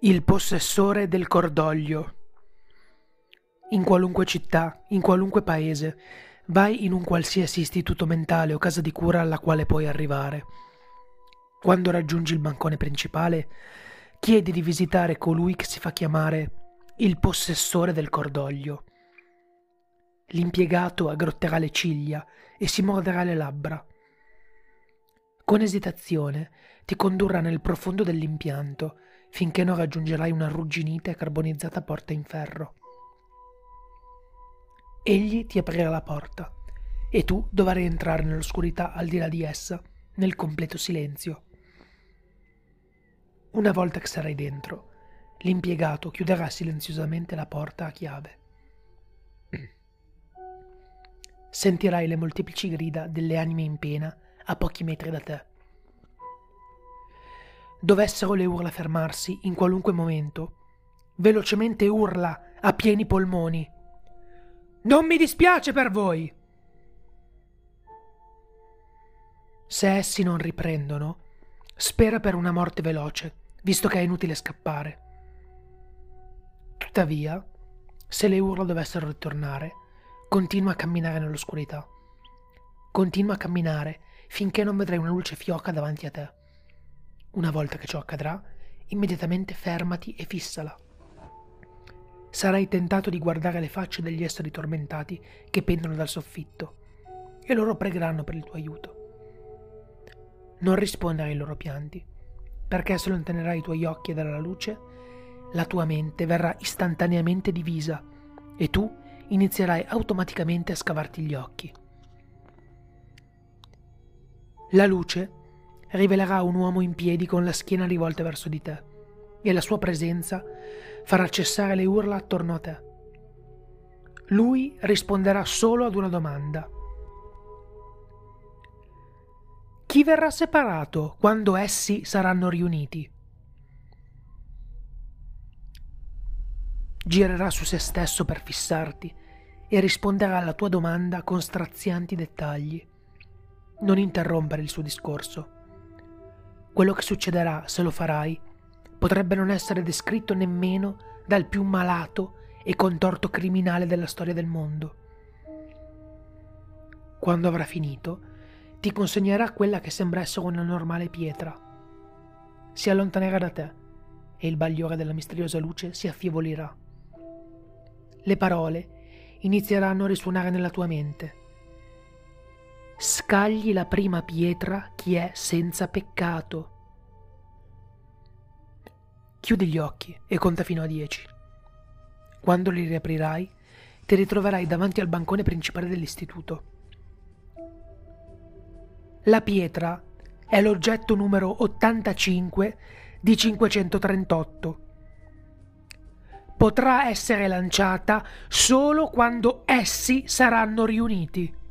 Il possessore del cordoglio. In qualunque città, in qualunque paese, vai in un qualsiasi istituto mentale o casa di cura alla quale puoi arrivare. Quando raggiungi il bancone principale, chiedi di visitare colui che si fa chiamare il possessore del cordoglio. L'impiegato aggrotterà le ciglia e si morderà le labbra. Con esitazione ti condurrà nel profondo dell'impianto finché non raggiungerai una arrugginita e carbonizzata porta in ferro. Egli ti aprirà la porta e tu dovrai entrare nell'oscurità al di là di essa, nel completo silenzio. Una volta che sarai dentro, l'impiegato chiuderà silenziosamente la porta a chiave. Sentirai le molteplici grida delle anime in pena a pochi metri da te. Dovessero le urla fermarsi in qualunque momento, velocemente urla a pieni polmoni. Non mi dispiace per voi! Se essi non riprendono, spera per una morte veloce, visto che è inutile scappare. Tuttavia, se le urla dovessero ritornare, continua a camminare nell'oscurità. Continua a camminare finché non vedrai una luce fioca davanti a te. Una volta che ciò accadrà, immediatamente fermati e fissala. Sarai tentato di guardare le facce degli esseri tormentati che pendono dal soffitto e loro pregheranno per il tuo aiuto. Non rispondere ai loro pianti, perché se allontanerai i tuoi occhi dalla luce, la tua mente verrà istantaneamente divisa e tu inizierai automaticamente a scavarti gli occhi. La luce rivelerà un uomo in piedi con la schiena rivolta verso di te e la sua presenza farà cessare le urla attorno a te. Lui risponderà solo ad una domanda. Chi verrà separato quando essi saranno riuniti? Girerà su se stesso per fissarti e risponderà alla tua domanda con strazianti dettagli non interrompere il suo discorso. Quello che succederà se lo farai potrebbe non essere descritto nemmeno dal più malato e contorto criminale della storia del mondo. Quando avrà finito, ti consegnerà quella che sembra essere una normale pietra. Si allontanerà da te e il bagliore della misteriosa luce si affievolirà. Le parole inizieranno a risuonare nella tua mente scagli la prima pietra chi è senza peccato. Chiudi gli occhi e conta fino a dieci. Quando li riaprirai, ti ritroverai davanti al bancone principale dell'istituto. La pietra è l'oggetto numero 85 di 538. Potrà essere lanciata solo quando essi saranno riuniti.